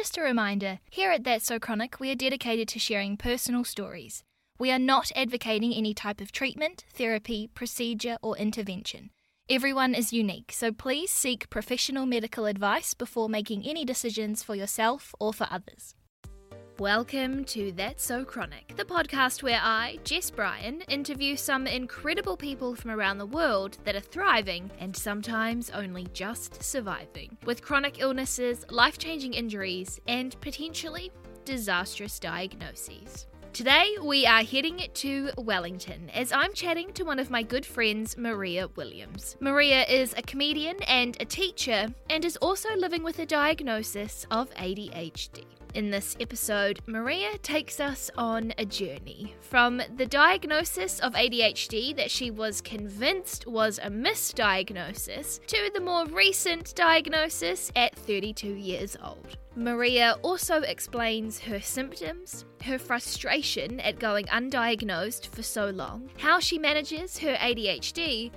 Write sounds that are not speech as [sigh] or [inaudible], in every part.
just a reminder here at That's So Chronic, we are dedicated to sharing personal stories. We are not advocating any type of treatment, therapy, procedure, or intervention. Everyone is unique, so please seek professional medical advice before making any decisions for yourself or for others. Welcome to That's So Chronic, the podcast where I, Jess Bryan, interview some incredible people from around the world that are thriving and sometimes only just surviving with chronic illnesses, life changing injuries, and potentially disastrous diagnoses. Today, we are heading to Wellington as I'm chatting to one of my good friends, Maria Williams. Maria is a comedian and a teacher and is also living with a diagnosis of ADHD. In this episode, Maria takes us on a journey from the diagnosis of ADHD that she was convinced was a misdiagnosis to the more recent diagnosis at 32 years old. Maria also explains her symptoms, her frustration at going undiagnosed for so long, how she manages her ADHD,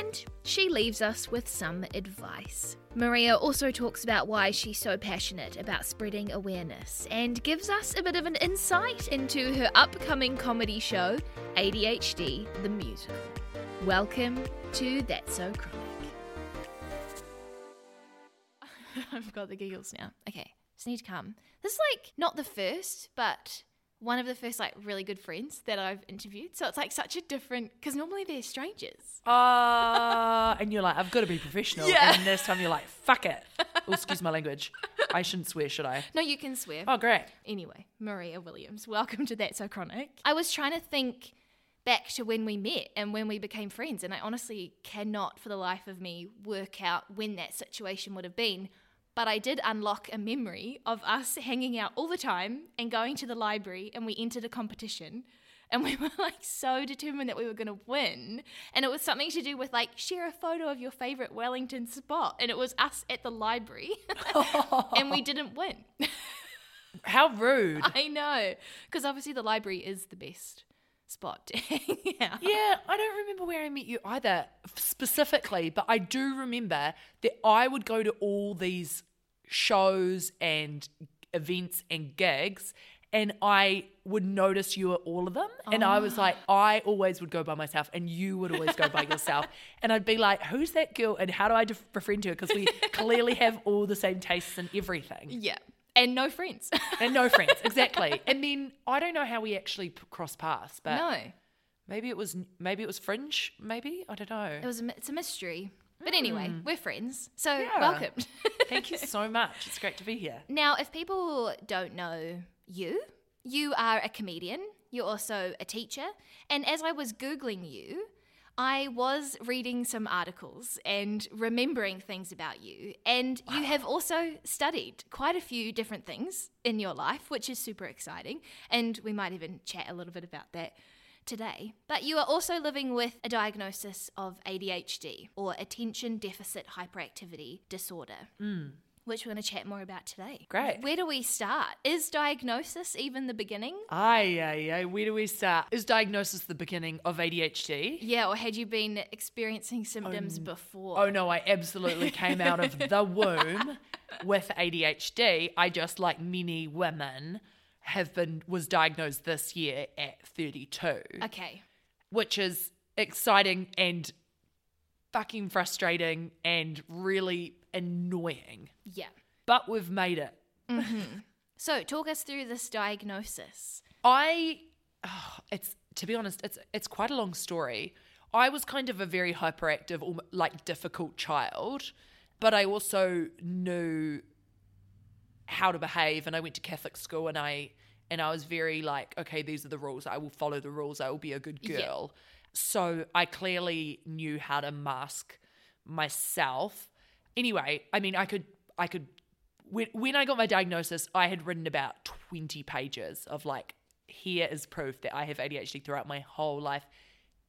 and she leaves us with some advice. Maria also talks about why she's so passionate about spreading awareness and gives us a bit of an insight into her upcoming comedy show, ADHD the Musical. Welcome to That's So Chronic. [laughs] I've got the giggles now. Okay, just need to come. This is like not the first, but one of the first like really good friends that I've interviewed. So it's like such a different because normally they're strangers. Uh, and you're like, I've got to be professional. Yeah. And this time you're like, fuck it. Oh, excuse my language. I shouldn't swear, should I? No, you can swear. Oh, great. Anyway, Maria Williams, welcome to That's So Chronic. I was trying to think back to when we met and when we became friends, and I honestly cannot for the life of me work out when that situation would have been. But I did unlock a memory of us hanging out all the time and going to the library, and we entered a competition. And we [laughs] were like so determined that we were going to win. And it was something to do with like share a photo of your favorite Wellington spot. And it was us at the library. [laughs] and we [laughs] didn't win. How rude. I know. Because obviously the library is the best spot yeah. Yeah, I don't remember where I met you either specifically, but I do remember that I would go to all these shows and events and gigs and I would notice you at all of them. And I was like, oh. I always would go by myself and you would always go by [laughs] yourself. And I'd be like, who's that girl and how do I def- befriend her? Because we [laughs] clearly have all the same tastes and everything. Yeah. And no friends. And no friends, [laughs] exactly. And then I don't know how we actually p- cross paths, but no. maybe it was maybe it was fringe. Maybe I don't know. It was a, it's a mystery. But anyway, mm. we're friends. So Yeah. welcome. [laughs] Thank you so [laughs] much. It's great to be here. Now, if people don't know you, you are a comedian, you're also a teacher, and as I was Googling you, I was reading some articles and remembering things about you. And you have also studied quite a few different things in your life, which is super exciting. And we might even chat a little bit about that today. But you are also living with a diagnosis of ADHD or attention deficit hyperactivity disorder hmm. which we're going to chat more about today. Great. Where do we start? Is diagnosis even the beginning? Aye, aye, aye. Where do we start? Is diagnosis the beginning of ADHD? Yeah, or had you been experiencing symptoms oh, before? Oh no, I absolutely came out of the [laughs] womb with ADHD. I just like many women have been was diagnosed this year at 32, Okay. which is exciting and fucking frustrating and really annoying. Yeah. But we've made it. Mm-hmm. So, talk us through this diagnosis. I, oh, it's to be honest, it's it's quite a long story. I was kind of a very hyperactive, or like difficult child, but I also knew how to behave, and I went to Catholic school, and I and I was very like, okay, these are the rules. I will follow the rules. I will be a good Yeah. girl. So I clearly knew how to mask myself. Anyway, I mean, I could I could when, when I got my diagnosis, I had written about 20 pages of like, here is proof that I have ADHD throughout my whole life.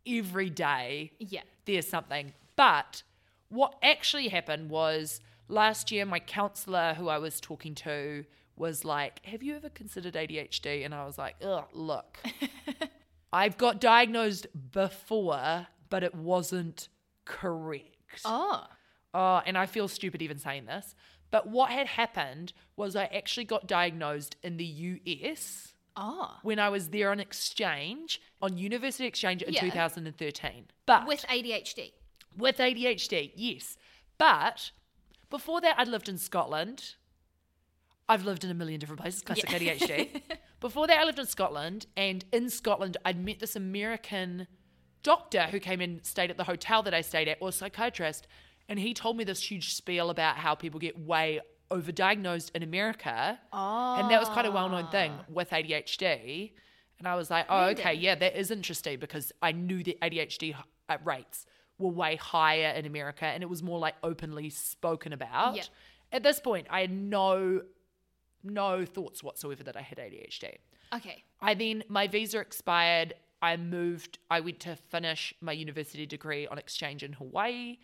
Every day, Yeah. there's something. But what actually happened was last year, my counselor who I was talking to was like, Have you ever considered ADHD? And I was like, Ugh, look, [laughs] I've got diagnosed before, but it wasn't correct. Oh. Oh, and I feel stupid even saying this, But what had happened was I actually got diagnosed in the US Oh. when I was there on exchange, on university exchange in Yeah. 2013. But With ADHD. with ADHD, yes. But before that, I'd lived in Scotland. I've lived in a million different places, classic Yeah. ADHD. [laughs] before that, I lived in Scotland. And in Scotland, I'd met this American doctor who came and stayed at the hotel that I stayed at, or psychiatrist. And he told me this huge spiel about how people get way overdiagnosed in America. Oh. And that was quite a well known thing with ADHD. And I was like, oh, okay, yeah, that is interesting because I knew the ADHD uh, rates were way higher in America and it was more like openly spoken about. Yeah. At this point, I had no no thoughts whatsoever that I had ADHD. Okay. I then my visa expired. I moved. I went to finish my university degree on exchange in Hawaii,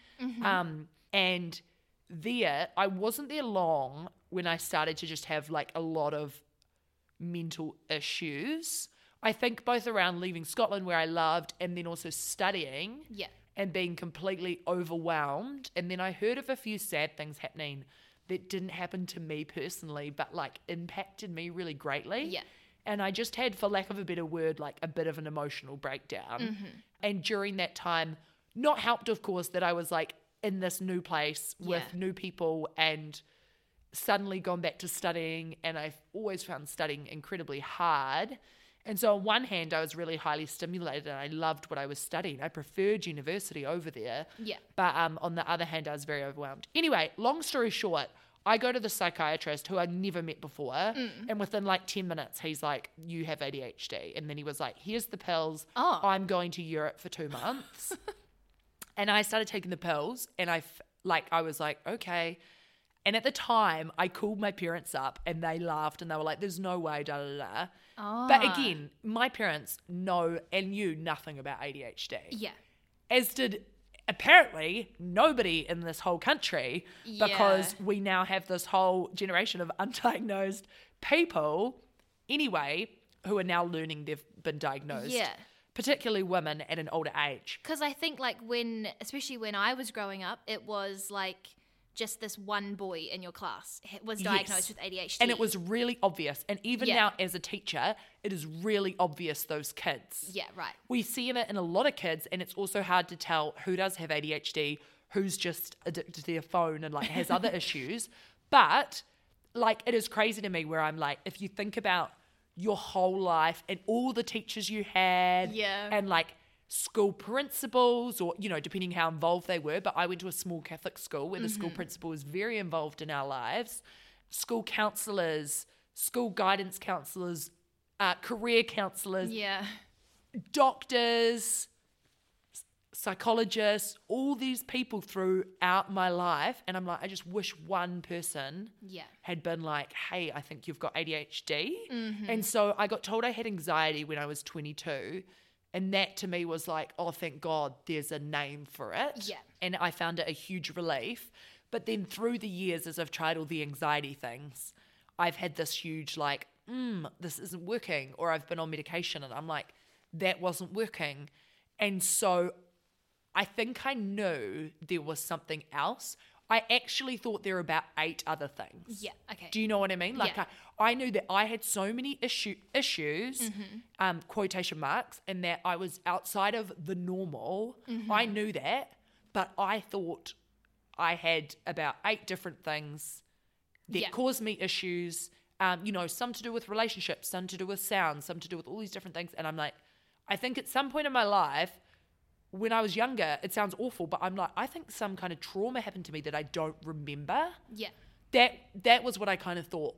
um, and there I wasn't there long when I started to just have like a lot of mental issues. I think both around leaving Scotland where I loved, and then also studying Yeah. And being completely overwhelmed. And then I heard of a few sad things happening that didn't happen to me personally, but like impacted me really greatly. Yeah. And I just had, for lack of a better word, like a bit of an emotional breakdown. Mm-hmm. And during that time, not helped, of course, that I was like in this new place with Yeah. new people and suddenly gone back to studying. And I've always found studying incredibly hard. And so, on one hand, I was really highly stimulated and I loved what I was studying. I preferred university over there. Yeah. But um, on the other hand, I was very overwhelmed. Anyway, long story short, I go to the psychiatrist who I'd never met before. Mm. And within like 10 minutes, he's like, You have ADHD. And then he was like, Here's the pills. Oh. I'm going to Europe for two months. [laughs] and I started taking the pills. And I, f- like, I was like, Okay. And at the time, I called my parents up and they laughed and they were like, There's no way, da da da. But Ah. again, my parents know and knew nothing about ADHD Yeah. as did apparently nobody in this whole country because Yeah. we now have this whole generation of [laughs] undiagnosed people anyway who are now learning they've been diagnosed Yeah. particularly women at an older age Because I think, like, when, especially when I was growing up, it was like just this one boy in your class was Yes. diagnosed with ADHD. and it was really obvious and even Yeah. now as a teacher it is really obvious those kids Yeah, right. we see it in a lot of kids and it's also hard to tell who does have ADHD, who's just addicted to their phone and like has other [laughs] issues. But like it is crazy to me where I'm like, if you think about your whole life and all the teachers you had Yeah. and like school principals or you know depending how involved they were but i went to a small catholic school where the Mm-hmm. school principal was very involved in our lives school counselors school guidance counselors uh, career counselors Yeah. doctors, psychologists, all these people throughout my life. And I'm like, I just wish one person Yeah. had been like, hey, I think you've got ADHD. And so I got told I had anxiety when I was 22. And that to me was like, oh, thank God there's a name for it. Yeah. And I found it a huge relief. But then through the years, as I've tried all the anxiety things, I've had this huge, like, mm, this isn't working. Or I've been on medication and I'm like, that wasn't working. And so I think I knew there was something else. I actually thought there were about eight other things. Yeah. Okay. Do you know what I mean? Like Yeah. I, I knew that I had so many issue issues, um, quotation marks, and that I was outside of the normal. Mm-hmm. I knew that, but I thought I had about eight different things that Yeah. caused me issues. Um, you know, some to do with relationships, some to do with sound, some to do with all these different things. And I'm like, I think at some point in my life, when I was younger, it sounds awful, but I'm like, I think some kind of trauma happened to me that I don't remember yeah. that that was what I kind of thought.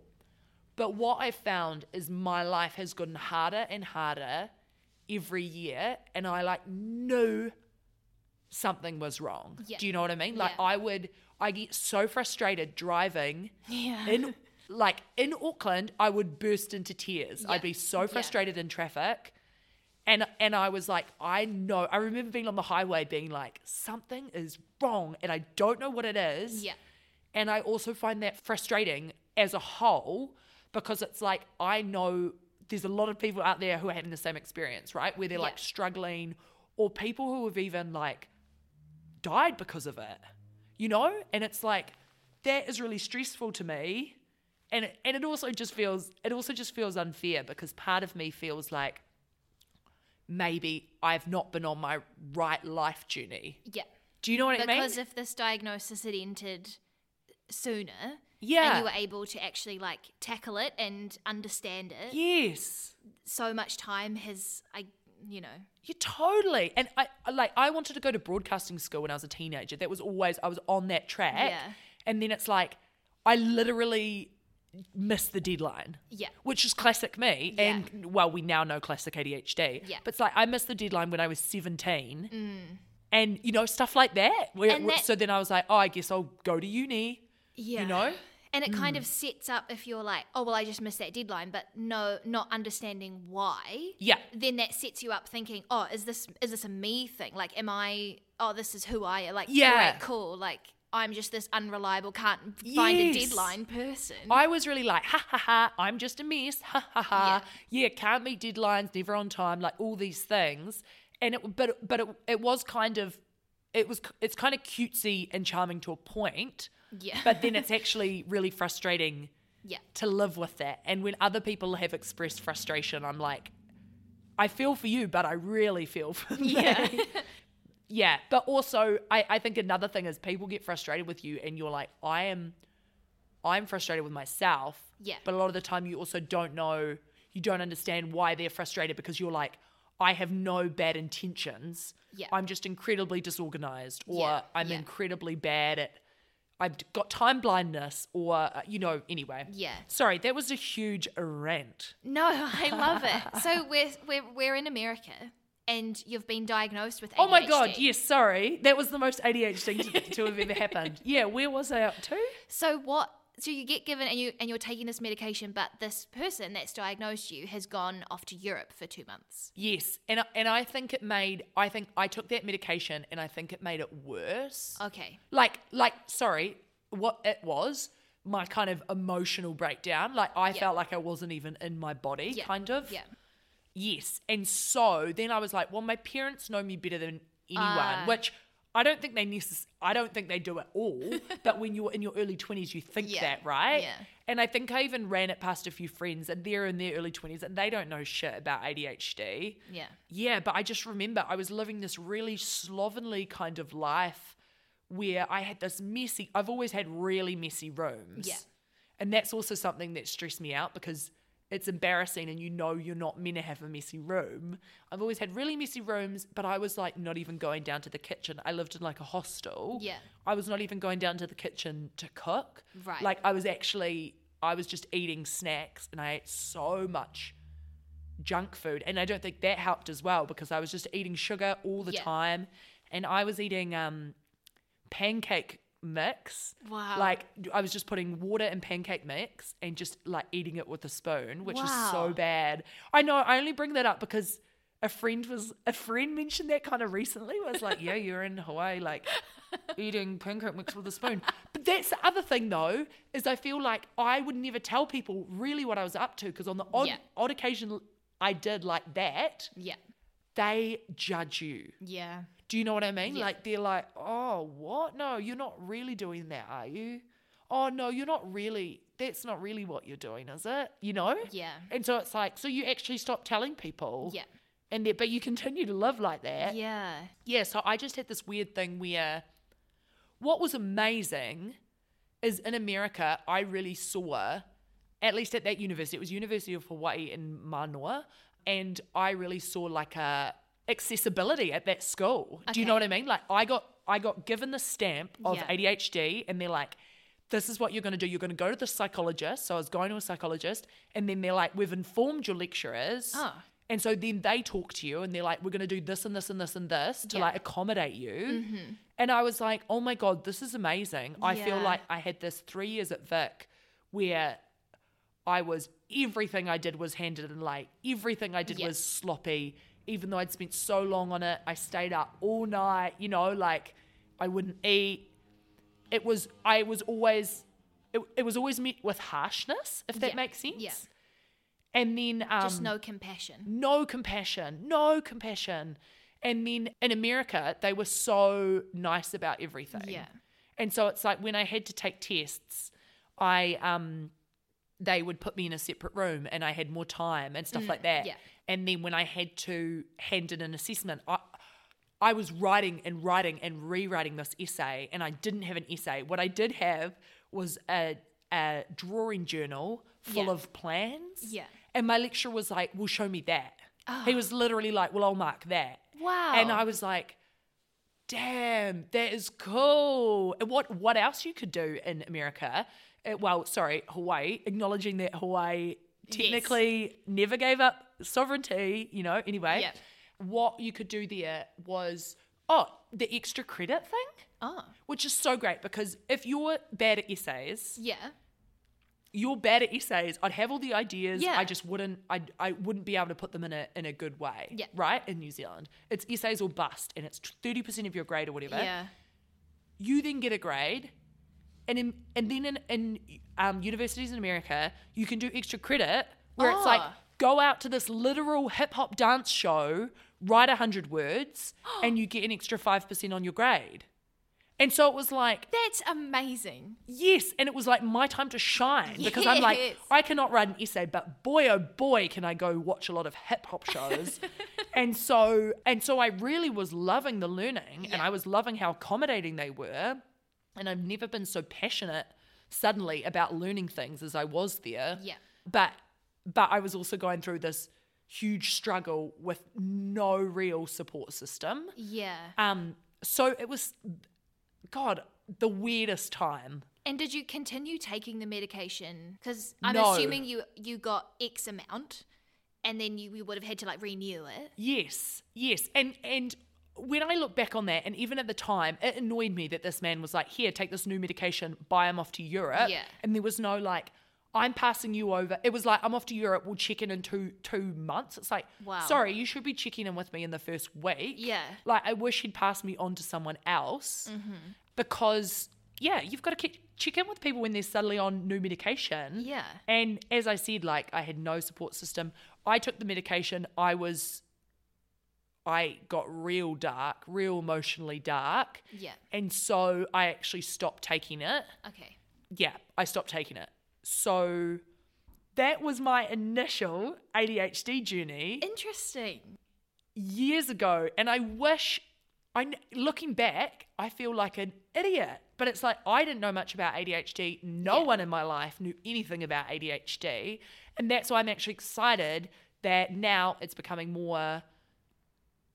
But what I found is my life has gotten harder and harder every year, and I like knew something was wrong. Yeah. Do you know what I mean? Like Yeah. I would, I get so frustrated driving [laughs] Yeah. in like in Auckland, I would burst into tears. Yeah. I'd be so frustrated in traffic. And and I was like, I know. I remember being on the highway being like, something is wrong and I don't know what it is. Yeah. And I also find that frustrating as a whole because it's like I know there's a lot of people out there who are having the same experience, right? Where they're like struggling or people who have even like died because of it. You know? And it's like that is really stressful to me. And and it also just feels it also just feels unfair because part of me feels like maybe I've not been on my right life journey. Yeah. Do you know what I mean? Because if this diagnosis had entered sooner, Yeah. and you were able to actually like tackle it and understand it, yes. so much time has, I, you know, Yeah, totally. And I I- like I wanted to go to broadcasting school when I was a teenager. That was always I was on that track. Yeah. And then it's like I literally missed the deadline. Yeah. Which is classic me. Yeah. And well, we now know classic ADHD. Yeah. Mm. But it's like I missed the deadline when I was 17. And you know, stuff like that. Where, that- so then I was like, oh, I guess I'll go to uni. yeah, You know? and it kind of sets up if you're like, oh well, I just missed that deadline, but no, not understanding why. Yeah. Then that sets you up thinking, oh, is this is this a me thing? Like, am I? Oh, this is who I am. Like, Yeah. right, cool. Like, I'm just this unreliable, can't find a deadline person. I was really like, ha ha ha, I'm just a mess, ha ha ha. Yeah, can't meet deadlines, never on time, like all these things. And it, but but it, it was kind of, it was it's kind of cutesy and charming to a point. Yeah. But then [laughs] it's actually really frustrating yeah. to live with that. And when other people have expressed frustration, I'm like, I feel for you, but I really feel for Yeah. me. yeah. [laughs] Yeah, but also, I, I think another thing is people get frustrated with you, and you're like, I am, I'm frustrated with myself. Yeah. But a lot of the time, you also don't know, you don't understand why they're frustrated because you're like, I have no bad intentions. Yeah. I'm just incredibly disorganized, or Yeah, I'm yeah. incredibly bad at. I've got time blindness, or uh, you know. Anyway. Yeah. Sorry, that was a huge rant. No, [laughs] I love it. So we're we're we're in America, and you've been diagnosed with ADHD. Oh my god, yes, sorry. That was the most ADHD thing to, to have ever happened. [laughs] Yeah, where was I up to? So what? So you get given, and you and you're taking this medication, but this person that's diagnosed you has gone off to Europe for two months. Yes, and I- and I think it made I think I took that medication and I think it made it worse. Okay. Like like sorry, what it was my kind of emotional breakdown. Like I Yeah. felt like I wasn't even in my body, Yeah. kind of. Yeah. Yes. And so then I was like, well, my parents know me better than anyone, Ah. which I don't think they necess- I don't think they do at all. [laughs] but when you're in your early 20s, you think Yeah. that, right? Yeah. And I think I even ran it past a few friends and they're in their early 20s and they don't know shit about ADHD. Yeah. Yeah, but I just remember I was living this really slovenly kind of life where I had this messy, I've always had really messy rooms. Yeah. And that's also something that stressed me out because it's embarrassing and you know you're not meant to have a messy room. I've always had really messy rooms, but I was like not even going down to the kitchen. I lived in like a hostel. Yeah. I was not even going down to the kitchen to cook. Right. Like I was actually, I was just eating snacks and I ate so much junk food. And I don't think that helped as well because I was just eating sugar all the Yeah. time. And I was eating um, pancake mix. Wow. Like I was just putting water in pancake mix and just like eating it with a spoon, which is so bad. I know. I only bring that up because a friend was a friend mentioned that kind of recently. Was like, yeah, [laughs] you're in Hawaii, like eating pancake mix with a spoon. But that's the other thing though, is I feel like I would never tell people really what I was up to because on the odd Yeah. odd occasion I did like that, Yeah. they judge you. Yeah. Do you know what I mean? Yeah. Like they're like, oh, what? No, you're not really doing that, are you? Oh no, you're not really. That's not really what you're doing, is it? You know? Yeah. And so it's like, so you actually stop telling people. Yeah. And that, but you continue to live like that. Yeah. Yeah. So I just had this weird thing where, what was amazing, is in America I really saw, at least at that university, it was University of Hawaii in Manoa, and I really saw like a accessibility at that school. Do you know what I mean? Like I got I got given the stamp of Yeah. ADHD, and they're like. This is what you're going to do. You're going to go to the psychologist. So I was going to a psychologist, and then they're like, "We've informed your lecturers, Oh. and so then they talk to you and they're like, we're going to do this and this and this and this to Yeah. like accommodate you. Mm-hmm. And I was like, oh my God, this is amazing. I feel like I had this three years at Vic where I was, everything I did was handed in late. Everything I did Yeah. was sloppy. Even though I'd spent so long on it, I stayed up all night, you know, like I wouldn't eat. It was, I was always, it, it was always met with harshness, if that Yeah. makes sense. Yeah. And then, um, Just no compassion. no compassion, no compassion. And then in America, they were so nice about everything. Yeah. And so it's like when I had to take tests, I um they would put me in a separate room and I had more time and stuff like that. yeah. And then when I had to hand in an assessment, I I was writing and writing and rewriting this essay and I didn't have an essay. What I did have was a a drawing journal full Yeah. of plans. Yeah. And my lecturer was like, Well, show me that. He was literally like, Well, I'll mark that. Wow. And I was like, damn, that is cool. And what what else you could do in America? Uh, well, sorry, Hawaii, acknowledging that Hawaii technically never gave up sovereignty, you know, anyway. Yep. What you could do there was oh, the extra credit thing, Oh. which is so great because if you're bad at essays, Yeah. you're bad at essays. I'd have all the ideas. Yeah. I just wouldn't. I I wouldn't be able to put them in a in a good way. Yeah. Right in New Zealand, it's essays or bust, and it's thirty percent of your grade or whatever. Yeah. You then get a grade, and in and then in, in um, universities in America, you can do extra credit where it's like Oh. Go out to this literal hip hop dance show, write a hundred words, [gasps] and you get an extra five percent on your grade. And so it was like That's amazing. Yes, and it was like my time to shine because I'm like, I cannot write an essay, but boy oh boy can I go watch a lot of hip hop shows. [laughs] and so and so I really was loving the learning and Yeah. I was loving how accommodating they were. And I've never been so passionate suddenly about learning things as I was there. Yeah. But but I was also going through this huge struggle with no real support system. Yeah. Um so it was God, the weirdest time. And did you continue taking the medication? Because I'm No. assuming you you got X amount, and then you, you would have had to like renew it. Yes, yes. And and when I look back on that, and even at the time, it annoyed me that this man was like, "Here, take this new medication, buy him off to Europe." Yeah. And there was no like, "I'm passing you over." It was like, "I'm off to Europe. We'll check in in two two months." It's like, Wow. sorry, you should be checking in with me in the first week. Yeah. Like, I wish he'd passed me on to someone else Mm-hmm. because, yeah, you've got to check in with people when they're suddenly on new medication. Yeah. And as I said, like I had no support system. I took the medication. I was, I got real dark, real emotionally dark. Yeah. And so I actually stopped taking it. Okay. Yeah, I stopped taking it. So that was my initial ADHD journey Interesting. years ago. And I wish, I looking back, I feel like an idiot. But it's like I didn't know much about ADHD. No Yeah. one in my life knew anything about ADHD. And that's why I'm actually excited that now it's becoming more.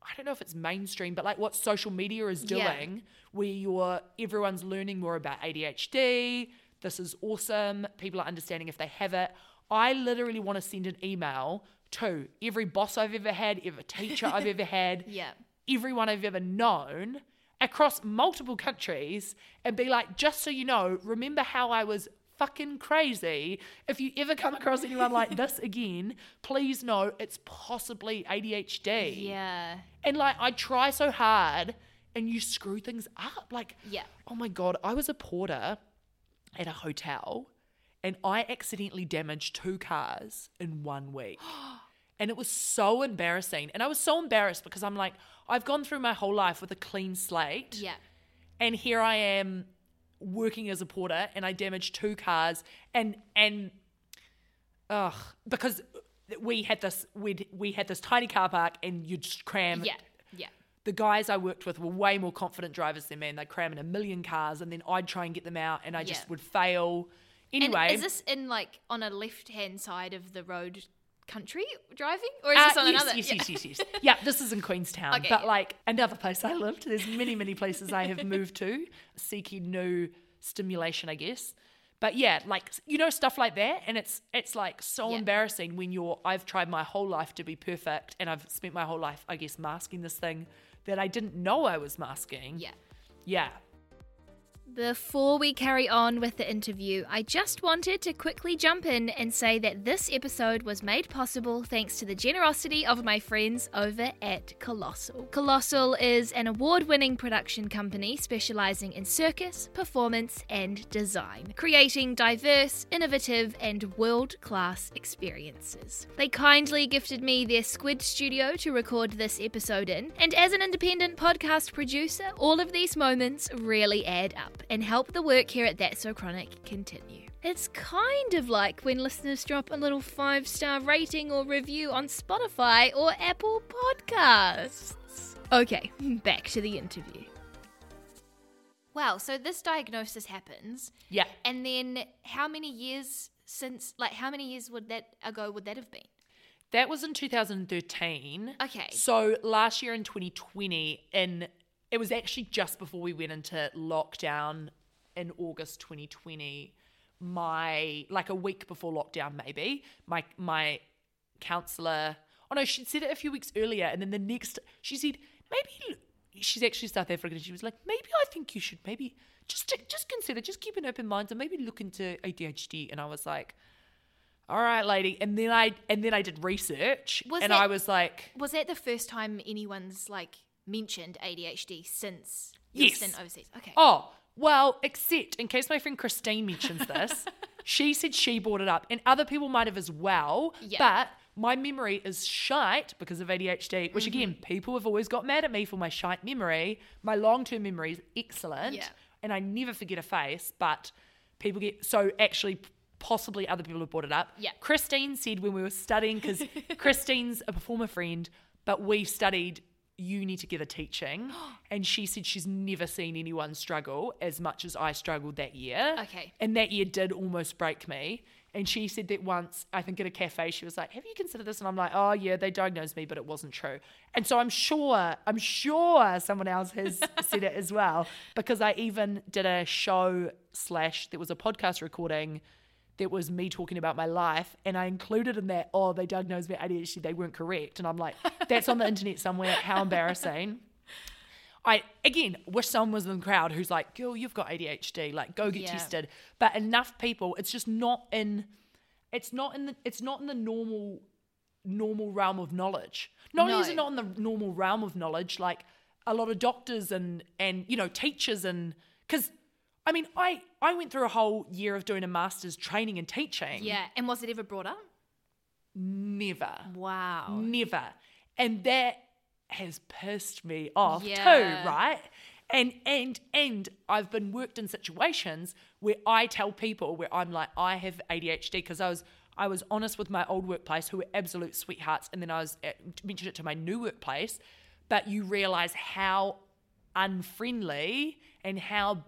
I don't know if it's mainstream, but like what social media is Yeah. doing, where you're everyone's learning more about ADHD. This is awesome. People are understanding if they have it. I literally want to send an email to every boss I've ever had, every teacher I've ever had, [laughs] Yeah. everyone I've ever known across multiple countries and be like, just so you know, remember how I was fucking crazy. If you ever come across anyone like [laughs] this again, please know it's possibly ADHD. Yeah. And like, I try so hard and you screw things up. Like, Yeah. oh my God, I was a porter at a hotel and I accidentally damaged two cars in one week. [gasps] And it was so embarrassing. And I was so embarrassed because I'm like, I've gone through my whole life with a clean slate. Yeah. And here I am working as a porter and I damaged two cars and and ugh because we had this we we had this tiny car park and you'd just cram Yeah. Yeah. The guys I worked with were way more confident drivers than me and they'd cram in a million cars and then I'd try and get them out and I just Yeah. would fail. Anyway, And is this in like on a left hand side of the road country driving? Or is Uh, this on yes, another? yes, yes, yes, yes. Yeah, this is in Queenstown, Okay, but yeah. like another place I lived. There's many, many places I have moved to seeking new stimulation, I guess. But yeah, like you know stuff like that, and it's it's like so Yeah. embarrassing when you're. I've tried my whole life to be perfect, and I've spent my whole life, I guess, masking this thing that I didn't know I was masking. Yeah. yeah. Before we carry on with the interview, I just wanted to quickly jump in and say that this episode was made possible thanks to the generosity of my friends over at Colossal. Colossal is an award winning production company specializing in circus, performance, and design, creating diverse, innovative, and world class experiences. They kindly gifted me their Squid studio to record this episode in, and as an independent podcast producer, all of these moments really add up. And help the work here at That's So Chronic continue. It's kind of like when listeners drop a little five star rating or review on Spotify or Apple Podcasts. Okay, [laughs] back to the interview. Wow, so this diagnosis happens, Yeah. and then how many years since, like, how many years would that ago would that have been? That was in 2013. Okay. So last year in 2020, in it was actually just before we went into lockdown in August 2020. My like a week before lockdown, maybe my my counselor. Oh no, she'd said it a few weeks earlier, and then the next she said maybe she's actually South African. and She was like, maybe I think you should maybe just just consider, just keep an open mind, and maybe look into ADHD. And I was like, all right, lady. And then I and then I did research, Was and that- I was like, Was that the first time anyone's, like, mentioned ADHD since your Yes. overseas? Okay. oh, well, except in case my friend Christine mentions this, [laughs] she said she brought it up, and other people might have as well. Yeah. But my memory is shite because of ADHD, which Mm-hmm. again, people have always got mad at me for my shite memory. My long term memory is excellent, Yeah. and I never forget a face, but people get so actually. Possibly other people have brought it up. Yeah. Christine said when we were studying, because [laughs] Christine's a performer friend, but we studied uni a teaching, [gasps] and she said she's never seen anyone struggle as much as I struggled that year. Okay. And that year did almost break me. And she said that once, I think at a cafe, she was like, Have you considered this? And I'm like, Oh, yeah, they diagnosed me, but it wasn't true. And so I'm sure, I'm sure someone else has [laughs] said it as well, because I even did a show slash, there was a podcast recording that was me talking about my life, and I included in that, oh, they diagnosed me ADHD, they weren't correct. And I'm like, that's on the internet somewhere. How embarrassing. I again wish someone was in the crowd who's like, girl, you've got ADHD, like go get Yeah. tested. But enough people, it's just not in it's not in the it's not in the normal normal realm of knowledge. Not only is it not in the normal realm of knowledge, like a lot of doctors and and you know teachers and because I mean I I went through a whole year of doing a master's training and teaching. Yeah. And was it ever brought up? Never. Wow. Never. And that has pissed me off Yeah. too, right? And and and I've been worked in situations where I tell people where I'm like I have ADHD because I was I was honest with my old workplace who were absolute sweethearts and then I was at, mentioned it to my new workplace but you realize how unfriendly and how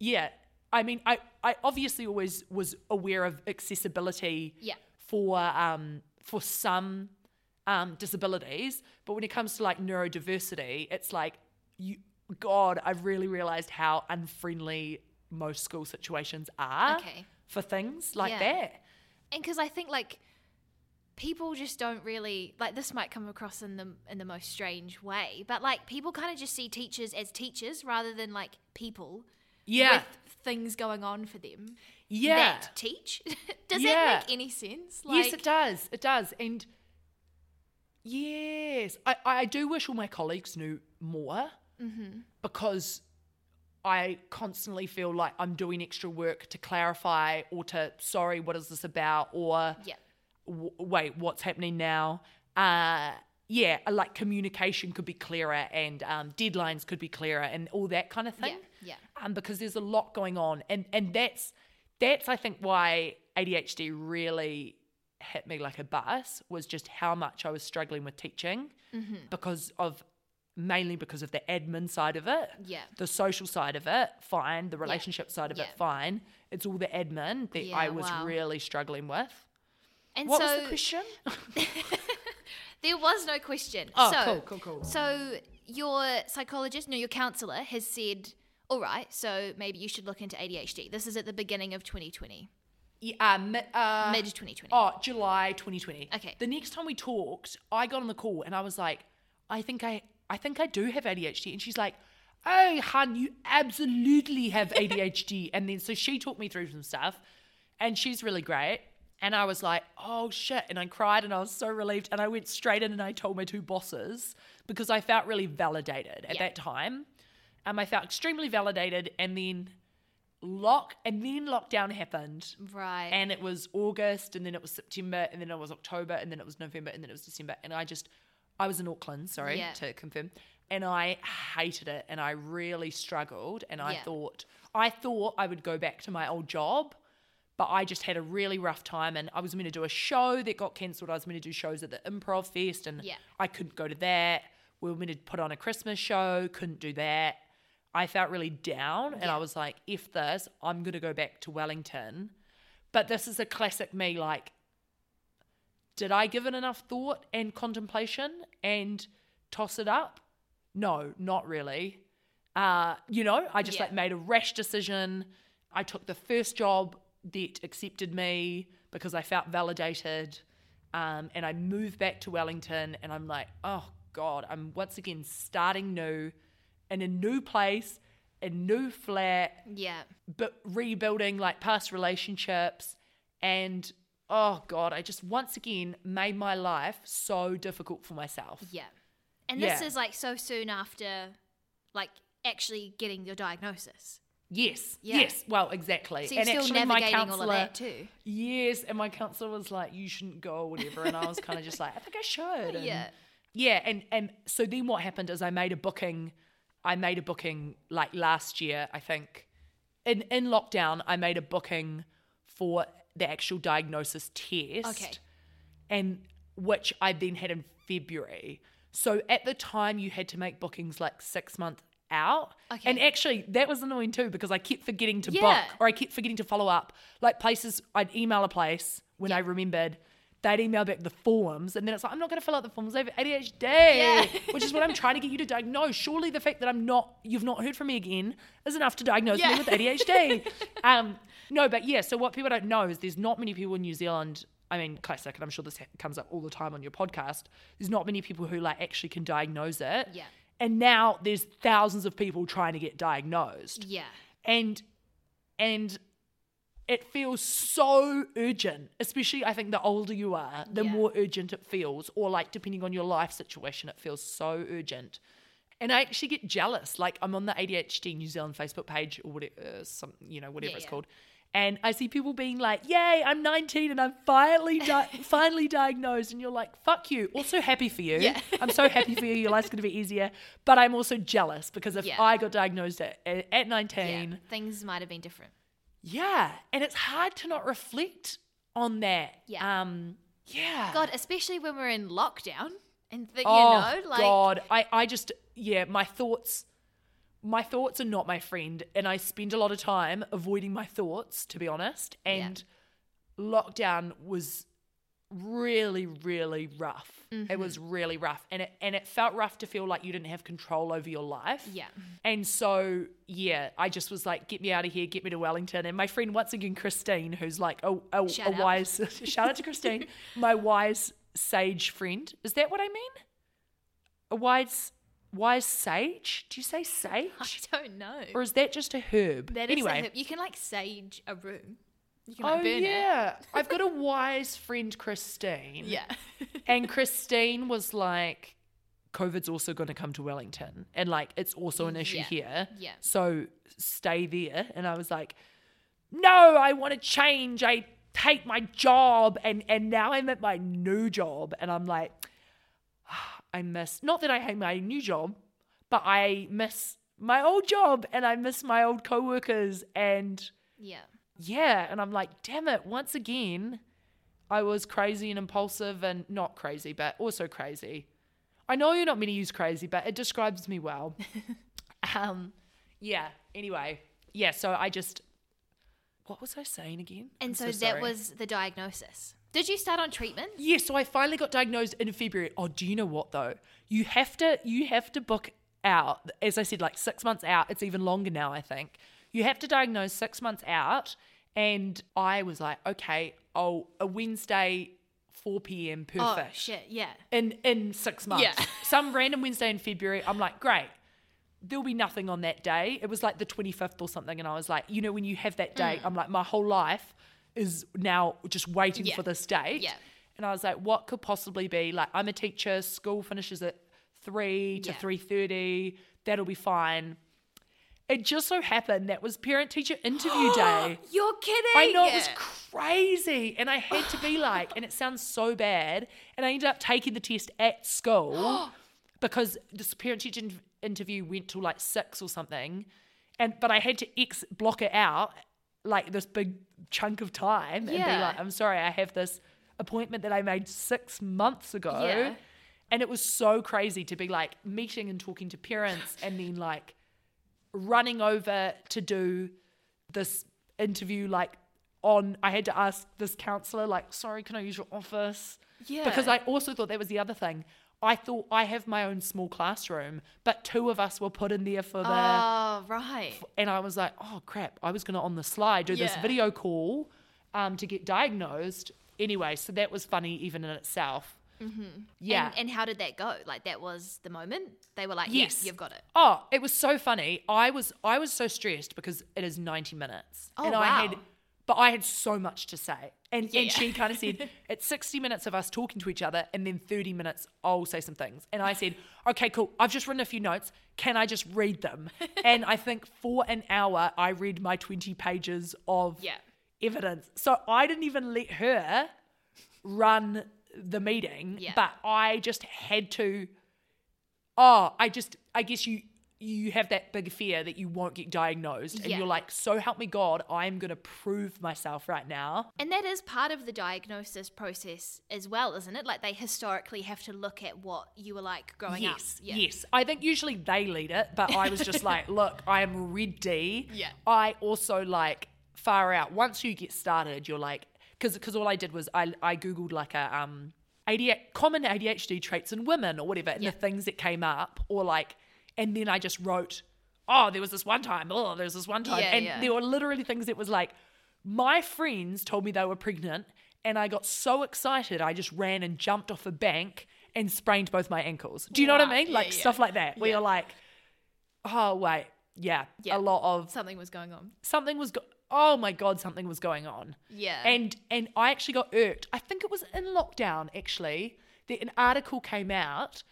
yeah I mean I I obviously always was aware of accessibility Yeah. for um for some um disabilities but when it comes to like neurodiversity it's like you god i've really realized how unfriendly most school situations are Okay. for things like Yeah. that and because I think like people just don't really like this might come across in the in the most strange way, but like people kind of just see teachers as teachers rather than like people yeah with things going on for them yeah that teach. [laughs] Does Yeah. that make any sense? Like, yes it does it does and yes i i do wish all my colleagues knew more Mm-hmm. because I constantly feel like I'm doing extra work to clarify or to, sorry, what is this about? Or, Yeah. w- wait, what's happening now? Uh, yeah, like communication could be clearer and um, deadlines could be clearer and all that kind of thing. Yeah, Um, because there's a lot going on, and and that's that's I think why ADHD really hit me like a bus was just how much I was struggling with teaching Mm-hmm. because of mainly because of the admin side of it. Yeah. The social side of it, fine. The relationship side of Yeah. it, fine. It's all the admin that Yeah, I was wow. really struggling with. And What so was the question? [laughs] there was no question. Oh, so, cool, cool, cool. So your psychologist, no, your counselor has said, all right, so maybe you should look into ADHD. This is at the beginning of 2020, Yeah, uh, mi- uh, mid 2020. Oh, July 2020. Okay. The next time we talked, I got on the call and I was like, I think I, I think I do have ADHD. And she's like, Oh, hun, you absolutely have ADHD. and then so she talked me through some stuff, and she's really great. And I was like, oh shit. And I cried and I was so relieved. And I went straight in and I told my two bosses because I felt really validated at Yeah. that time. Um, I felt extremely validated. And then lock and then lockdown happened. Right. And it was August, and then it was September, and then it was October, and then it was November, and then it was December. And I just, I was in Auckland, sorry Yeah. to confirm. and I hated it and I really struggled and I Yeah. thought I thought I would go back to my old job but I just had a really rough time and I was meant to do a show that got cancelled. I was meant to do shows at the Improv Fest and Yeah. I couldn't go to that. We were meant to put on a Christmas show, couldn't do that. I felt really down and Yeah. I was like, if this, I'm going to go back to Wellington. But this is a classic me like, did I give it enough thought and contemplation and toss it up? No, not really. Uh, you know, I just Yeah. like made a rash decision. I took the first job that accepted me because I felt validated. Um, and I moved back to Wellington and I'm like, oh God, I'm once again starting new in a new place, a new flat, Yeah. but rebuilding like past relationships and oh god i just once again made my life so difficult for myself Yeah. And this Yeah. is like so soon after like actually getting your diagnosis. Yes Yeah. yes well exactly So you're and still actually my counselor of that too. yes and my counselor was like you shouldn't go or whatever and i was kind of just like i think i should and Yeah. yeah and and so then what happened is i made a booking i made a booking like last year i think in in lockdown i made a booking for the actual diagnosis test Okay. and which I then had in February. So at the time, you had to make bookings like six months out. Okay. And actually, that was annoying too because I kept forgetting to Yeah. book or I kept forgetting to follow up. Like places, I'd email a place when I remembered. They'd email back the forms, and then it's like, I'm not going to fill out the forms. I have ADHD, Yeah. which is what I'm trying to get you to diagnose. Surely the fact that I'm not, you've not heard from me again, is enough to diagnose Yeah. me with ADHD. [laughs] um, no, but yeah. So what people don't know is there's not many people in New Zealand. I mean, classic, and I'm sure this ha- comes up all the time on your podcast. There's not many people who like actually can diagnose it. Yeah. And now there's thousands of people trying to get diagnosed, Yeah. and and it feels so urgent. Especially, I think the older you are, the Yeah. more urgent it feels, or like depending on your life situation, it feels so urgent. And I actually get jealous. Like I'm on the ADHD New Zealand Facebook page or whatever, uh, some you know whatever Yeah, it's yeah. called, and I see people being like, "Yay, I'm 19 and I'm finally di- [laughs] finally diagnosed," and you're like, "Fuck you." Also happy for you. Yeah. [laughs] I'm so happy for you. Your life's gonna be easier. But I'm also jealous because if Yeah. I got diagnosed at, at 19, Yeah. Things might have been different. yeah, and it's hard to not reflect on that. Yeah. Um. Yeah. God, especially when we're in lockdown and th- you oh know, like God, I I just yeah, my thoughts. My thoughts are not my friend, and I spend a lot of time avoiding my thoughts, to be honest. And lockdown was really, really rough. It was Mm-hmm. really rough, and it and it felt rough to feel like you didn't have control over your life. Yeah. And so, yeah, I just was like, get me out of here, get me to Wellington. And my friend, once again, Christine, who's like a, a, Shout a wise, [laughs] shout out to Christine, my wise sage friend. Is that what I mean? A wise, wise sage? Do you say sage? [laughs] I don't know. Or is that just a herb? That is anyway. a herb. you can like sage a room. You can like Oh, burn it. yeah. [laughs] I've got a wise friend, Christine. Yeah. And [laughs] Christine was like, COVID's also going to come to Wellington. And like, it's also an issue Yeah. here. Yeah. So stay there. And I was like, no, I want to change. I hate my job. And, and now I'm at my new job. And I'm like, I miss, not that I hate my new job, but I miss my old job and I miss my old coworkers. And yeah. yeah, and I'm like, damn it, once again, I was crazy and impulsive and not crazy, but also crazy. I know you're not meant to use crazy, but it describes me well. [laughs] um, yeah, anyway. Yeah, so I just what was I saying again? And I'm so, that was the diagnosis. Did you start on treatment? Yeah, so I finally got diagnosed in February. Oh, do you know what though? You have to you have to book out. As I said, like six months out. It's even longer now, I think. You have to diagnose six months out. And I was like, okay, oh, a Wednesday, 4 p.m. perfect. Oh perfect. shit, yeah. in in six months. Yeah. Some random Wednesday in February. I'm like, great. There'll be nothing on that day. It was like the 25th or something. And I was like, you know, when you have that date, mm. I'm like, my whole life is now just waiting. Yeah. for this date. Yeah. And I was like, what could possibly be? Like, I'm a teacher, school finishes at 3 to Yeah. 3.30. That'll be fine. It just so happened that was parent teacher interview [gasps] day. You're kidding. I know it was crazy, and I had to be like, and it sounds so bad. And I ended up taking the test at school, [gasps] because this parent teacher interview went till like six or something, and but I had to ex block it out like this big chunk of time and be like, I'm sorry, I have this appointment that I made six months ago. Yeah. And it was so crazy to be like meeting and talking to parents and then like running over to do this interview like on I had to ask this counselor like sorry can I use your office Yeah. because I also thought that was the other thing I thought I have my own small classroom but two of us were put in there for the Oh, right. and I was like oh crap I was going to on the slide do this video call um, to get diagnosed anyway so that was funny even in itself yeah And, and how did that go? Like that was the moment they were like, Yes. "Yes, you've got it." Oh, it was so funny. I was I was so stressed because it is 90 minutes. Oh, and I had wow. But I had so much to say. And Yeah, and she kind of said, [laughs] it's 60 minutes of us talking to each other and then 30 minutes I'll say some things. And I said, okay, cool. I've just written a few notes. Can I just read them? [laughs] and I think for an hour I read my 20 pages of Yeah. evidence. So I didn't even let her run the meeting, Yeah. but I just had to oh, I just, I guess you, you have that big fear that you won't get diagnosed, and Yeah. you're like, so help me God, I'm gonna prove myself right now. And that is part of the diagnosis process as well, isn't it? Like they historically have to look at what you were like growing yes, up. Yeah. yes. I think usually they lead it, but I was just like, [laughs] look, I am ready. Yeah. I also like far out. Once you get started, you're like, because because all I did was I I googled like a um. ADHD, common ADHD traits in women or whatever, and Yeah. the things that came up, or like, and then I just wrote, oh, there was this one time, oh, there was this one time, Yeah, and yeah. there were literally things that was like, my friends told me they were pregnant, and I got so excited, I just ran and jumped off a bank and sprained both my ankles. Do you know what I mean? Like yeah. stuff like that, where you're like, oh wait, yeah, Yeah. a lot of Something was going on. something was. Go- oh my god, something was going on. Yeah. And and I actually got irked. I think it was in lockdown actually. That an article came out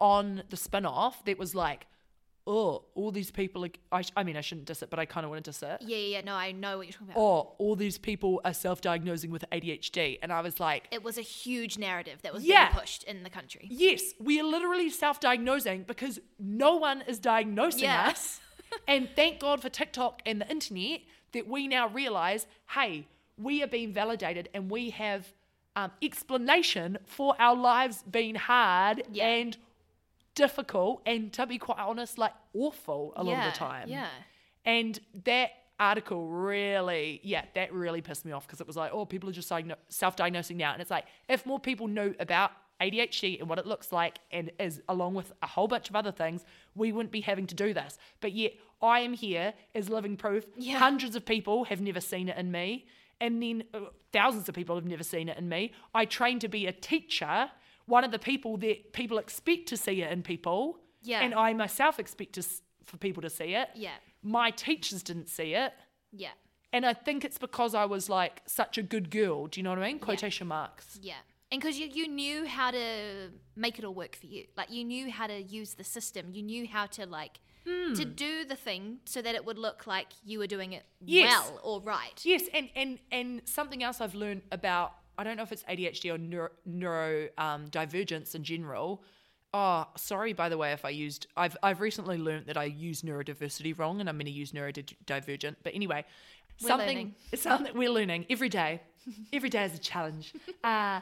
on the Spinoff that was like, oh, all these people. Are, I, sh- I mean, I shouldn't diss it, but I kind of wanted to diss it. Yeah, yeah, yeah. No, I know what you're talking about. Oh, all these people are self-diagnosing with ADHD, and I was like, It was a huge narrative that was Yeah. being pushed in the country. Yes, we are literally self diagnosing because no one is diagnosing Yeah. us. [laughs] and thank God for TikTok and the internet that we now realize hey, we are being validated and we have um, explanation for our lives being hard Yeah. and difficult and to be quite honest, like awful a lot yeah, of the time. Yeah. And that article really, yeah, that really pissed me off because it was like, oh, people are just diagno- self-diagnosing now, and it's like if more people knew about ADHD and what it looks like, and is along with a whole bunch of other things, we wouldn't be having to do this. But yet, I am here as living proof. Yeah. Hundreds of people have never seen it in me, and then uh, thousands of people have never seen it in me. I trained to be a teacher. One of the people that people expect to see it in people, Yeah. and I myself expect to, for people to see it Yeah. my teachers didn't see it. Yeah. And I think it's because I was like such a good girl. Do you know what I mean? Quotation marks. Yeah. And because you, you knew how to make it all work for you. Like you knew how to use the system. You knew how to like Hmm. to do the thing so that it would look like you were doing it Yes. well or right. Yes, and and and something else I've learned about I don't know if it's ADHD or neuro, neuro um, divergence in general. Oh, sorry by the way if I used I've I've recently learned that I use neurodiversity wrong and I'm going to use neurodivergent. But anyway, We're something learning. it's [laughs] something we're learning every day. [laughs] every day is a challenge. [laughs] Uh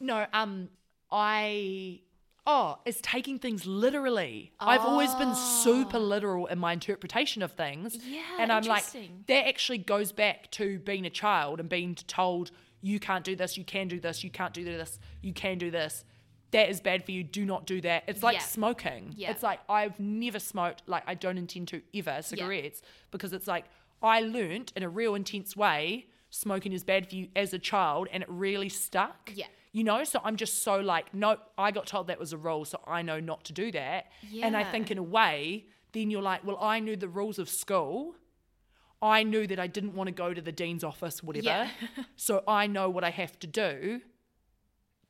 no, um I oh, it's taking things literally. I've always been super literal in my interpretation of things. Yeah, And I'm like that actually goes back to being a child and being told you can't do this, you can do this, you can't do this, you can do this. That is bad for you. Do not do that. It's like Yeah. smoking. Yeah. It's like I've never smoked. Like I don't intend to ever cigarettes because it's like I learnt in a real intense way smoking is bad for you as a child, and it really stuck. Yeah. You know, so I'm just so like, no, I got told that was a rule, so I know not to do that. Yeah. And I think in a way, then you're like, well, I knew the rules of school. I knew that I didn't want to go to the dean's office, whatever. Yeah. [laughs] so I know what I have to do